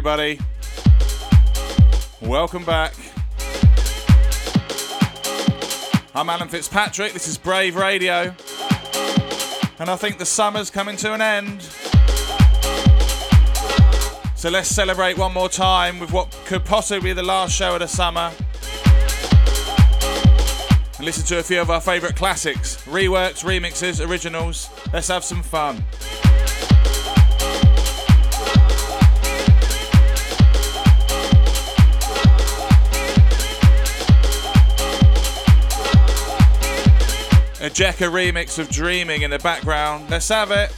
everybody. Welcome back. I'm Alan Fitzpatrick. This is Brave Radio. And I think the summer's coming to an end. So let's celebrate one more time with what could possibly be the last show of the summer. And listen to a few of our favourite classics reworks, remixes, originals. Let's have some fun. Jekka remix of Dreaming in the background. Let's have it.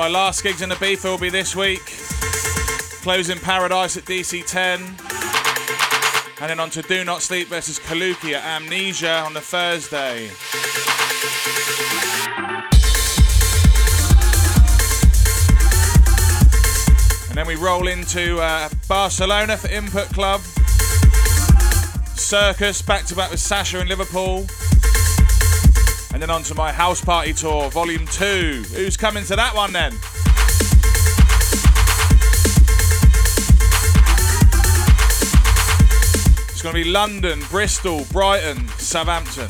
My last gigs in the Beef will be this week. Closing Paradise at DC10. And then on to Do Not Sleep versus Kaluki at Amnesia on the Thursday. And then we roll into uh, Barcelona for Input Club. Circus back to back with Sasha in Liverpool. And then on to my house party tour, volume two. Who's coming to that one then? It's going to be London, Bristol, Brighton, Southampton.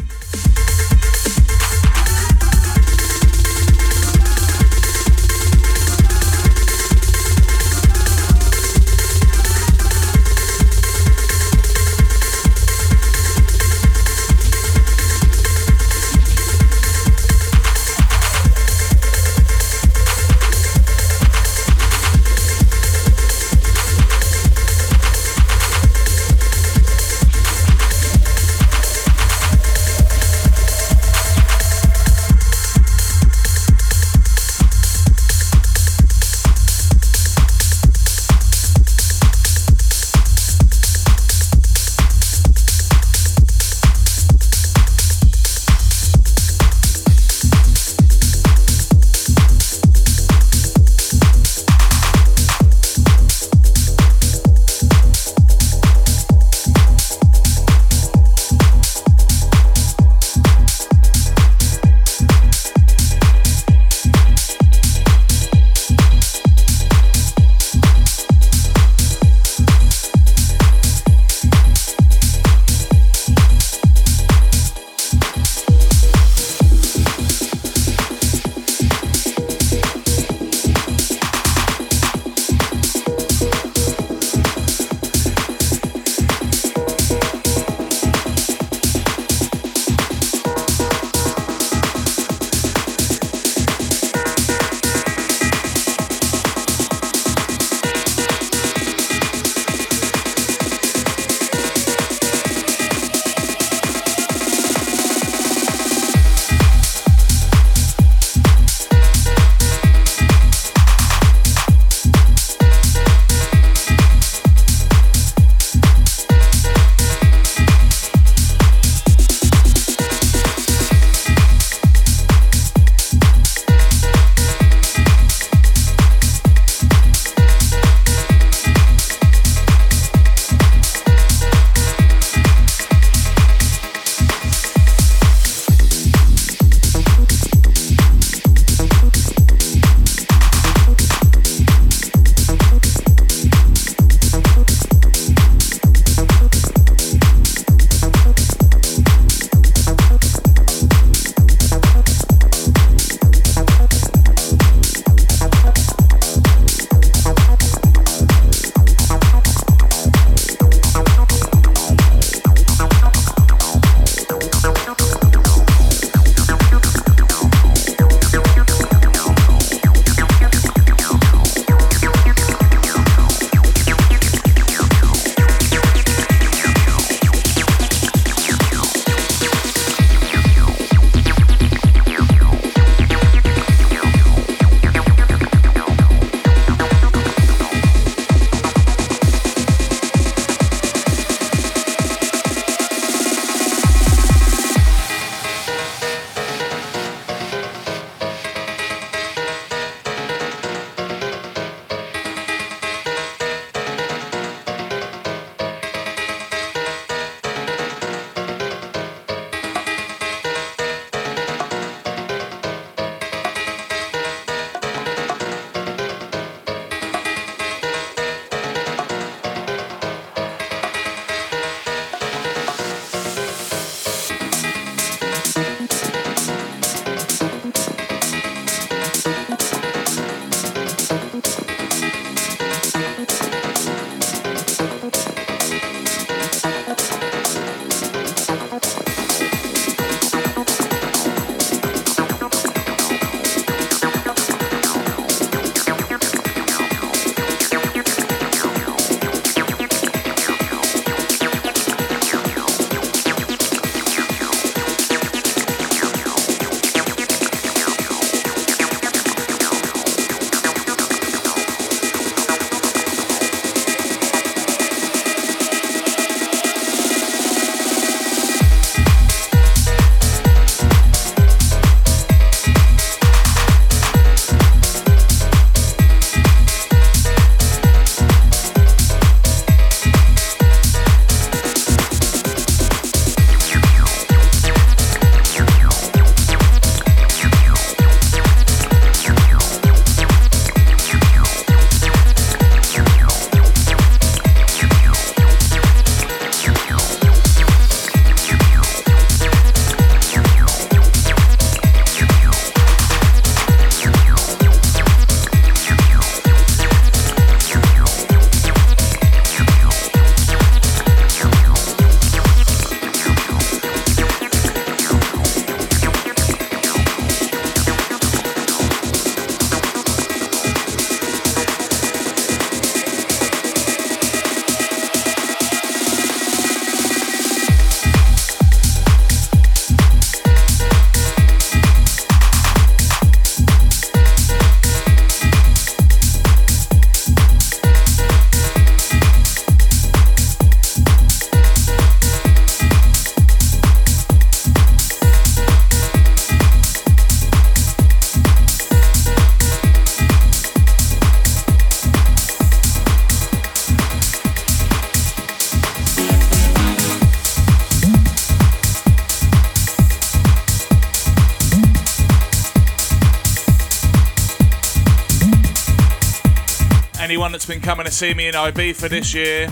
That's been coming to see me in IB for this year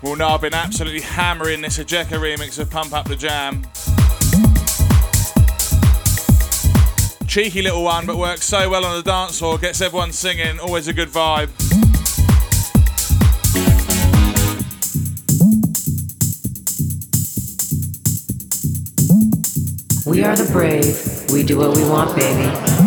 will know I've been absolutely hammering this Ajeka remix of Pump Up the Jam. Cheeky little one, but works so well on the dance floor, gets everyone singing, always a good vibe. We are the brave. We do what we want, baby.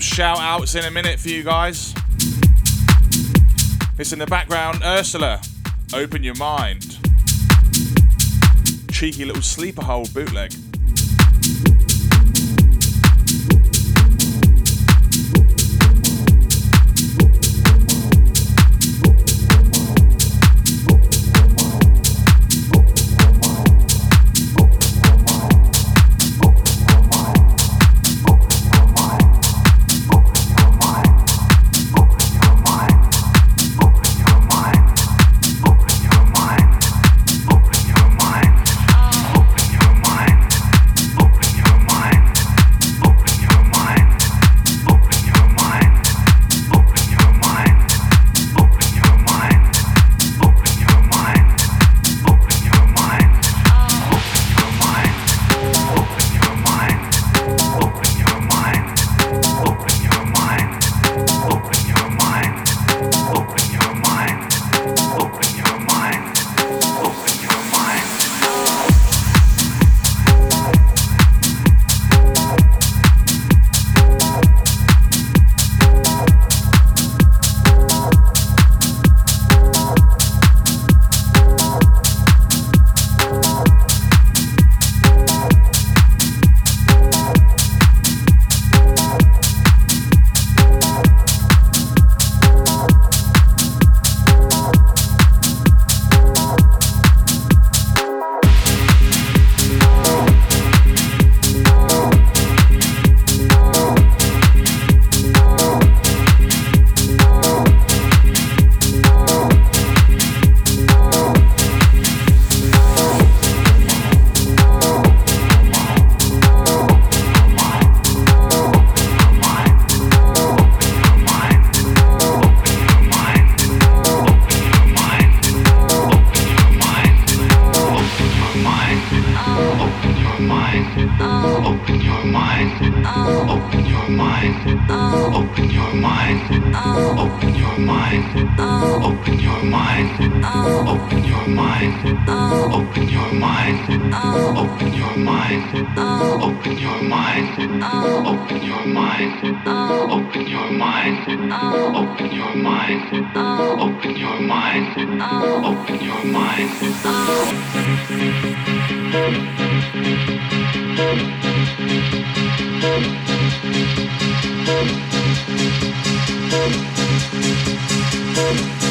Some shout outs in a minute for you guys. It's in the background Usura, Open Your Mind. Cheeky little sleeper hole bootleg. Música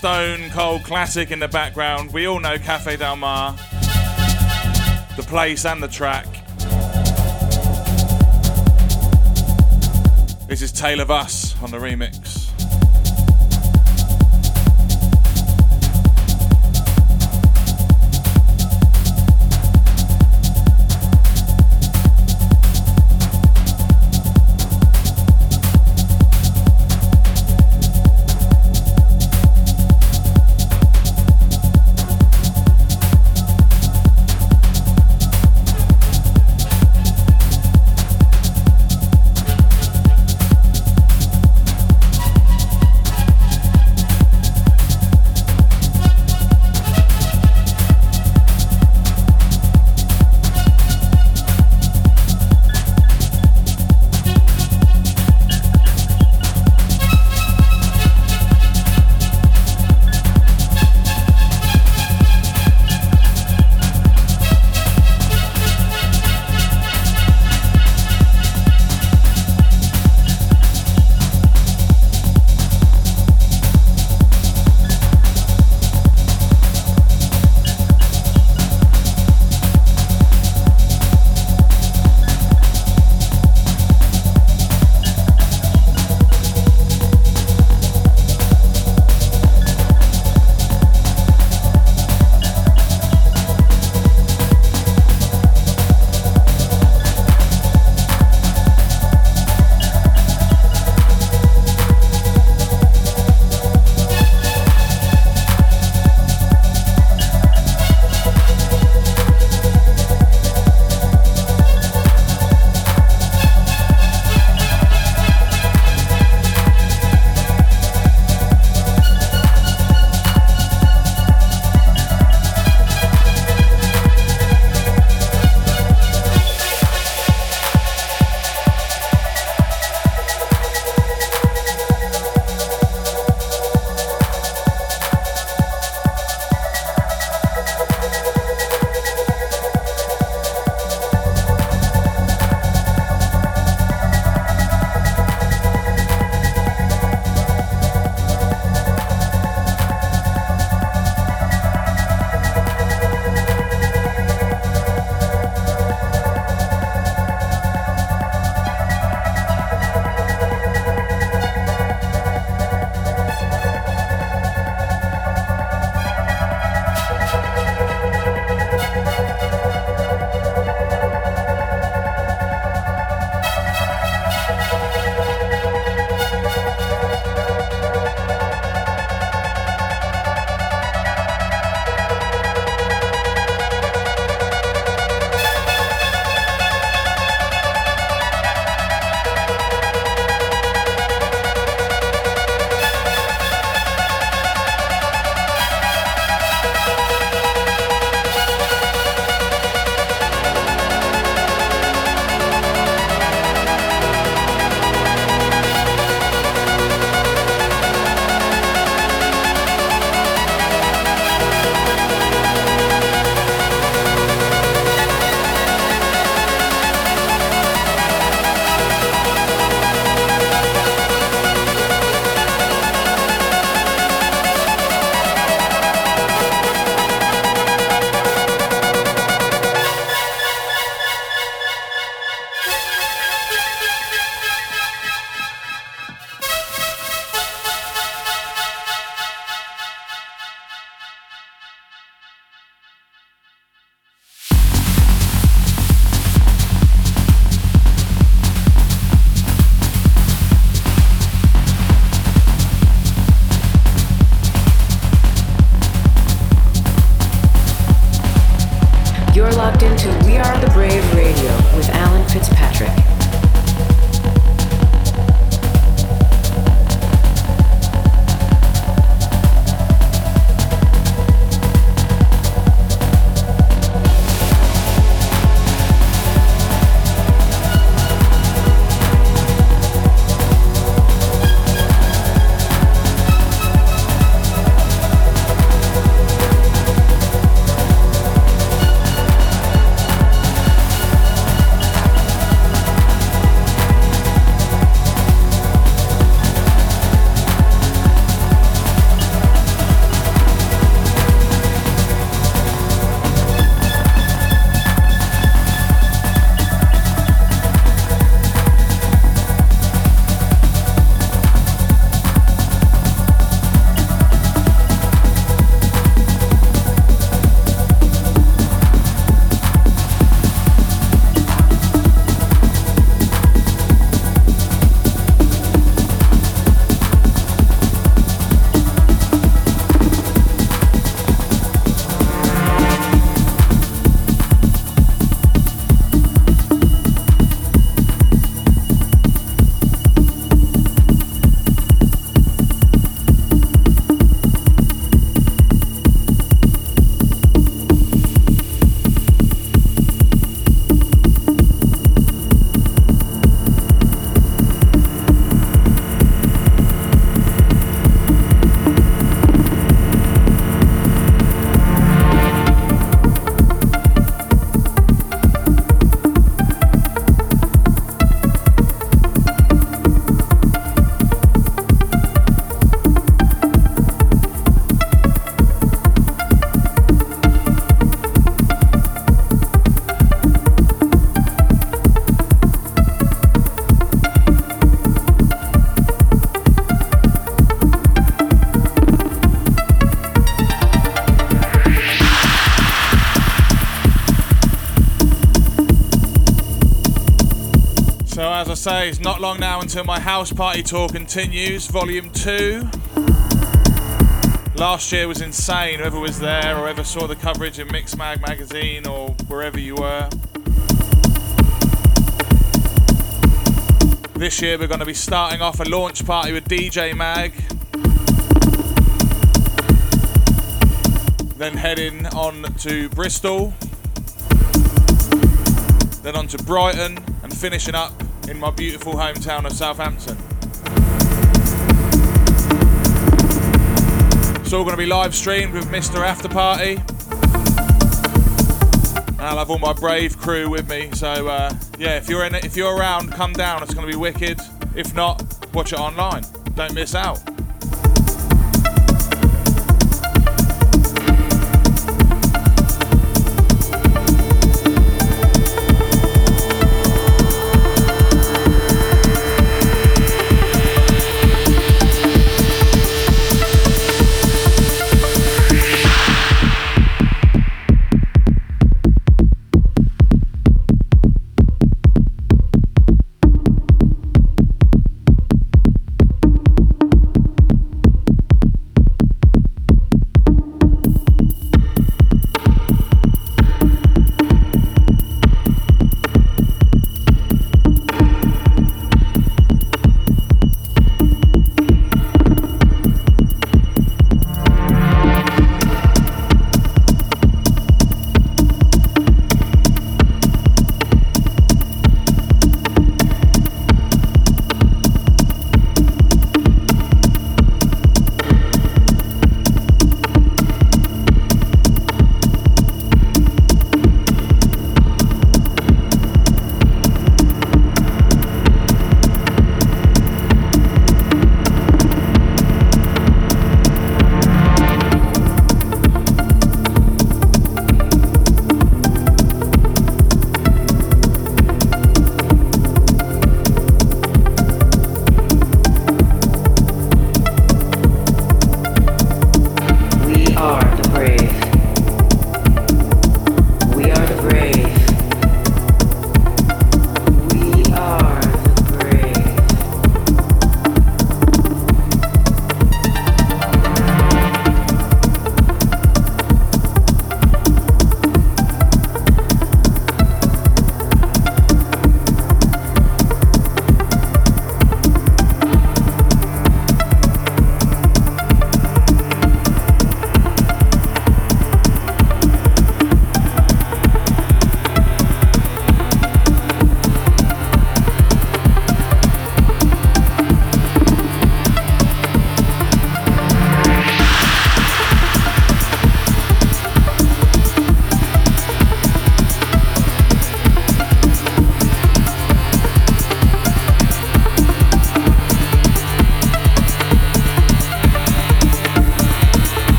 Stone Cold classic in the background. We all know Cafe Del Mar, the place and the track. This is Tale of Us on the remix. So, as I say, it's not long now until my house party tour continues, volume two. Last year was insane, whoever was there or ever saw the coverage in Mixmag magazine or wherever you were. This year we're going to be starting off a launch party with DJ Mag. Then heading on to Bristol. Then on to Brighton and finishing up in my beautiful hometown of Southampton. It's all going to be live streamed with Mr. After Party. And I'll have all my brave crew with me. So uh, yeah, if you're in, if you're around, come down. It's going to be wicked. If not, watch it online. Don't miss out.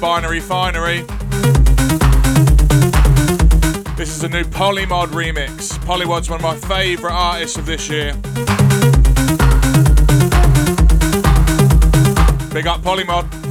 Binary Finery. This is a new Polymod remix. Polymod's one of my favourite artists of this year. Big up Polymod.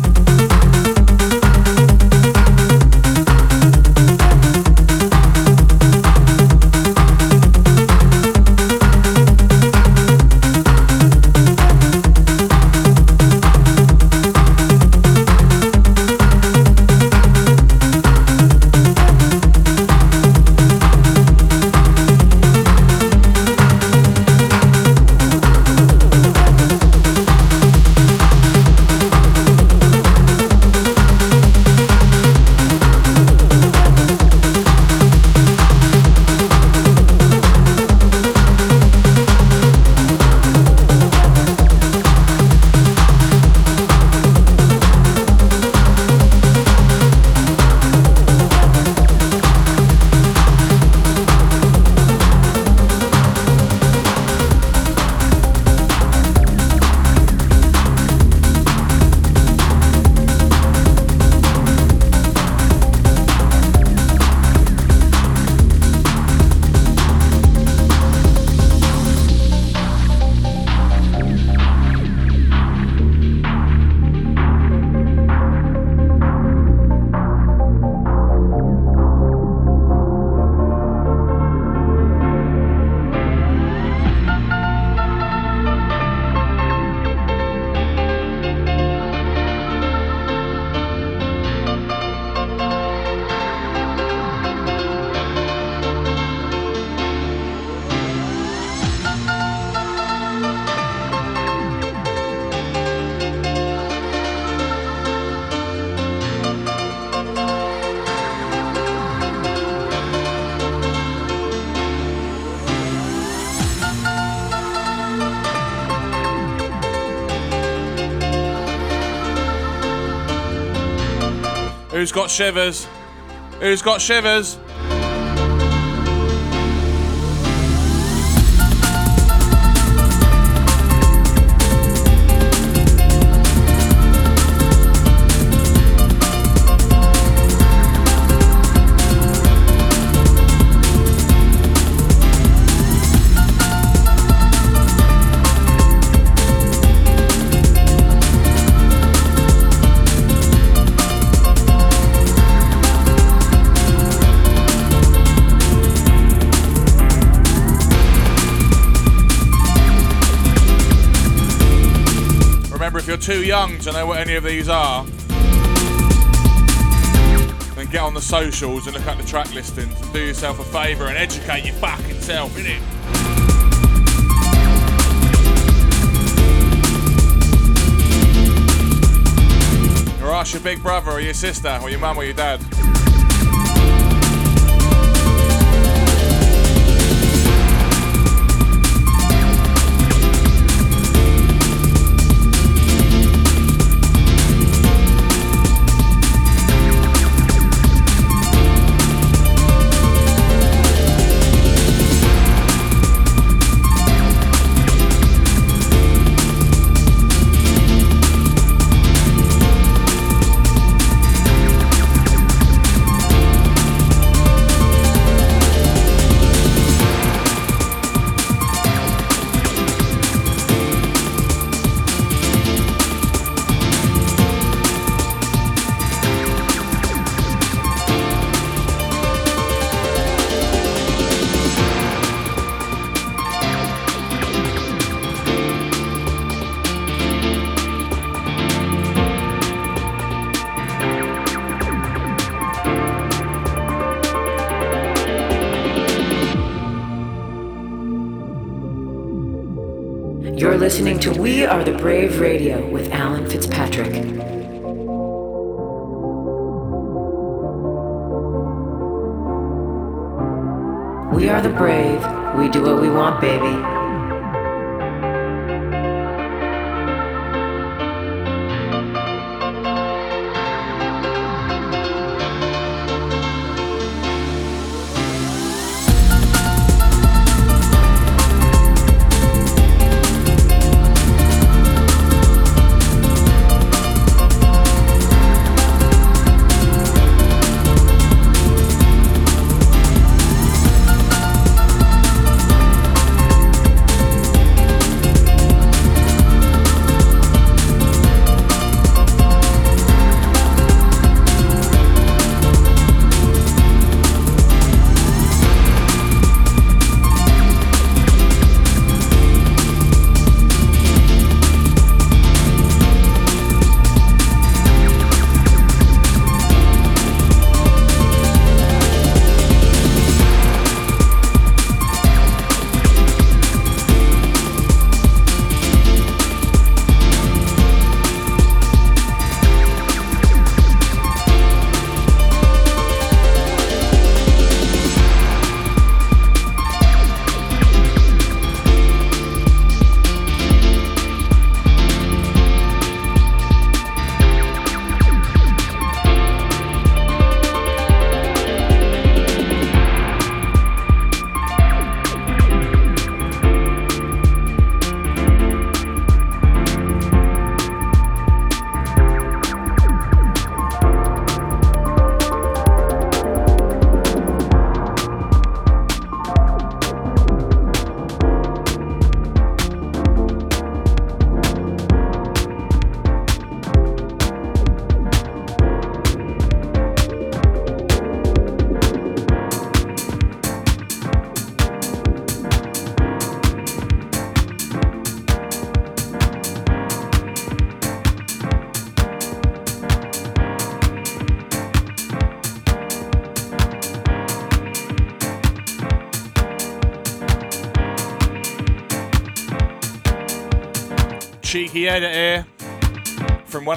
Got shivers? Who's got shivers? Of these are, then get on the socials and look at the track listings and do yourself a favour and educate your fucking self, innit? Or ask your big brother or your sister or your mum or your dad. You're listening to We Are the Brave Radio with Alan Fitzpatrick. We are the brave. We do what we want, baby.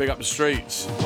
big up the streets.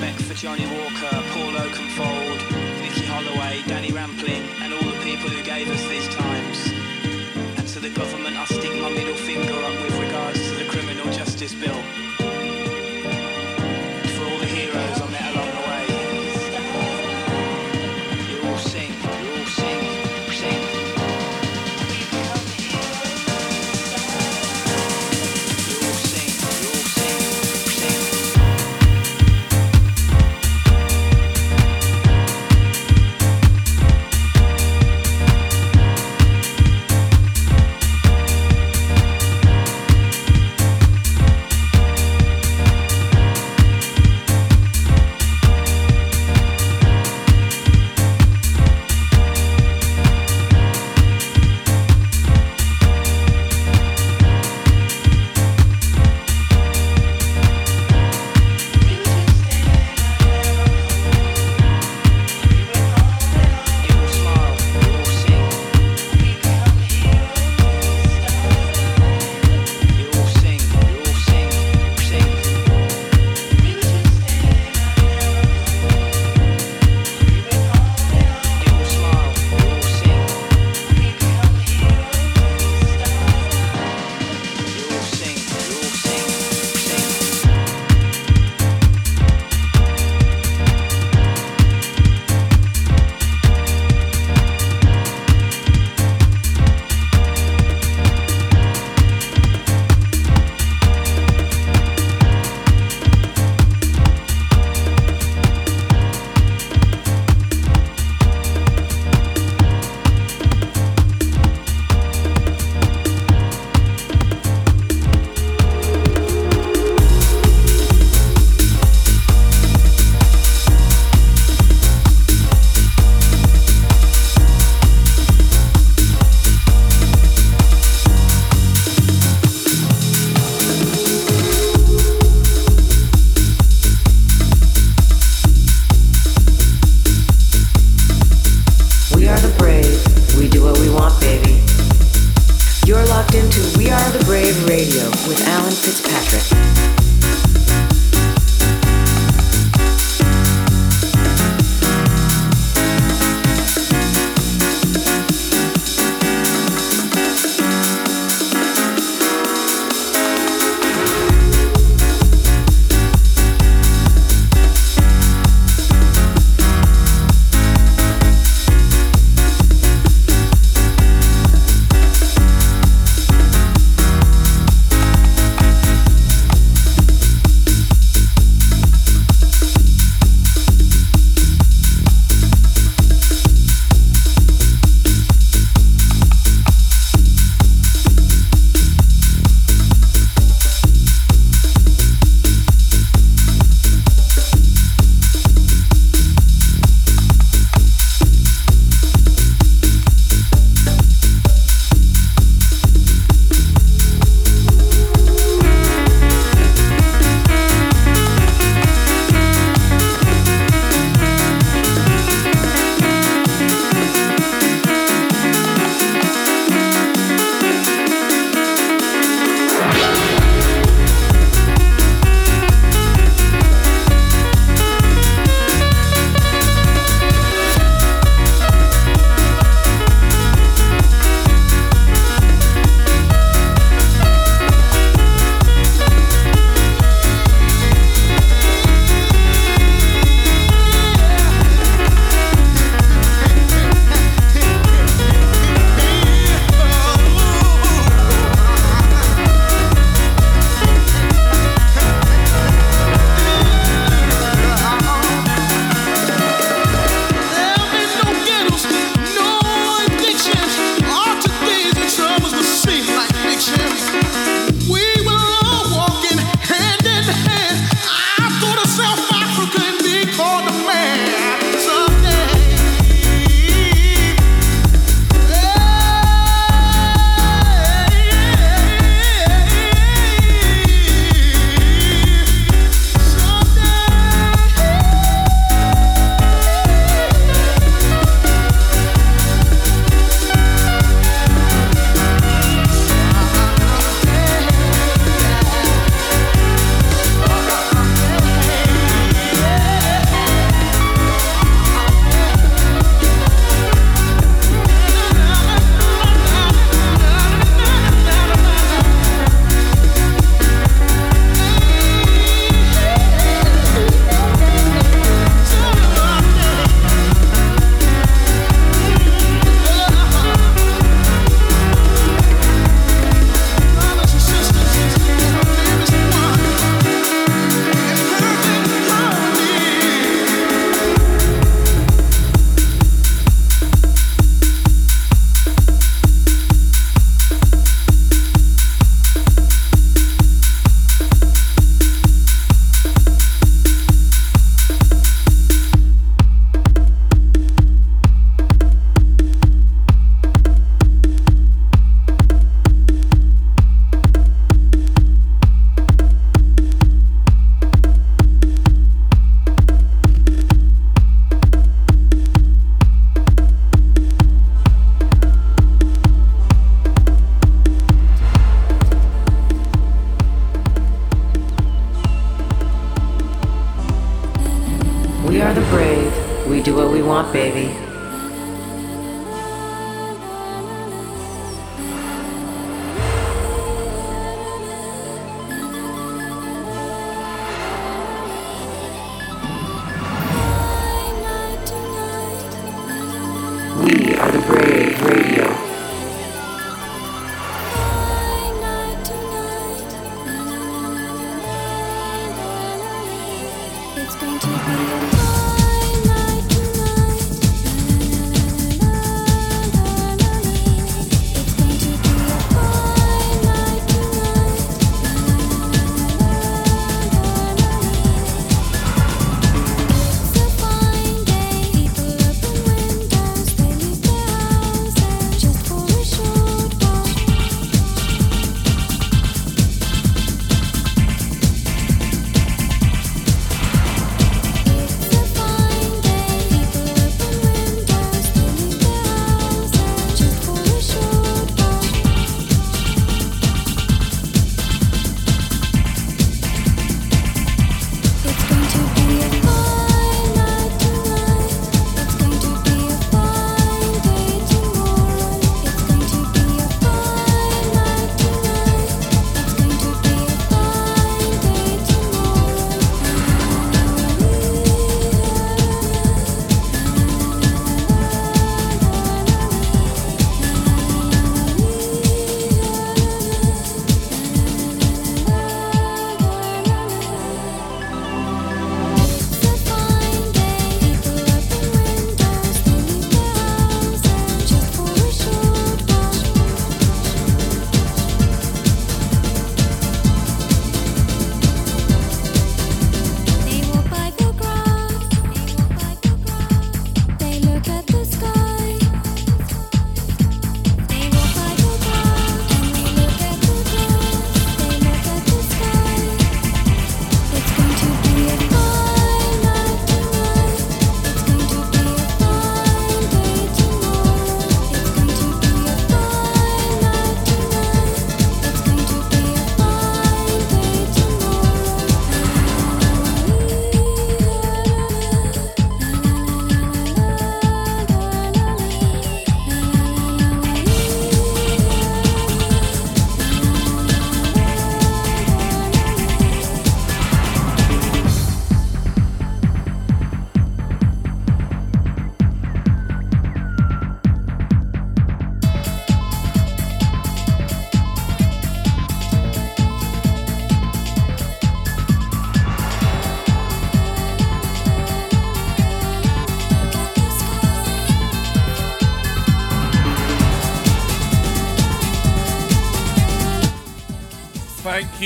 Beck for Johnny Walker, Paul Oakenfold, Nicky Holloway, Danny Rampling, and all the people who gave us these times. And to the government, I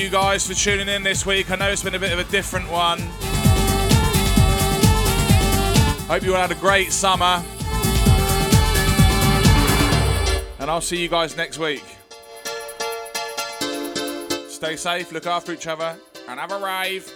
you guys for tuning in this week. I know it's been a bit of a different one. Hope you all had a great summer. And I'll see you guys next week. Stay safe, look after each other, and have a rave.